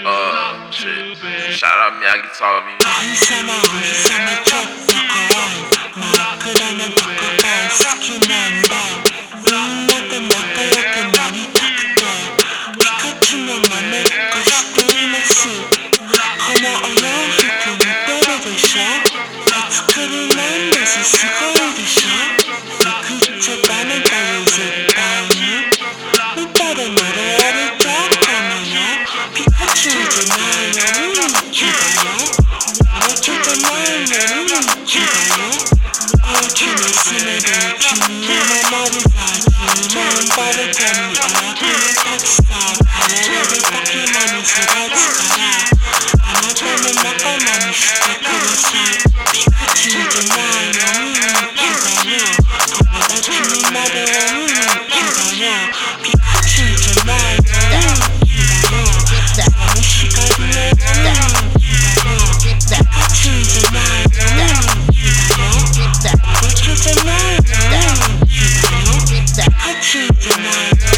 Uh. Shout out Miyagi Tommy. Inside my truck, Tell me I'm not good, that's how I love it, fucking the one.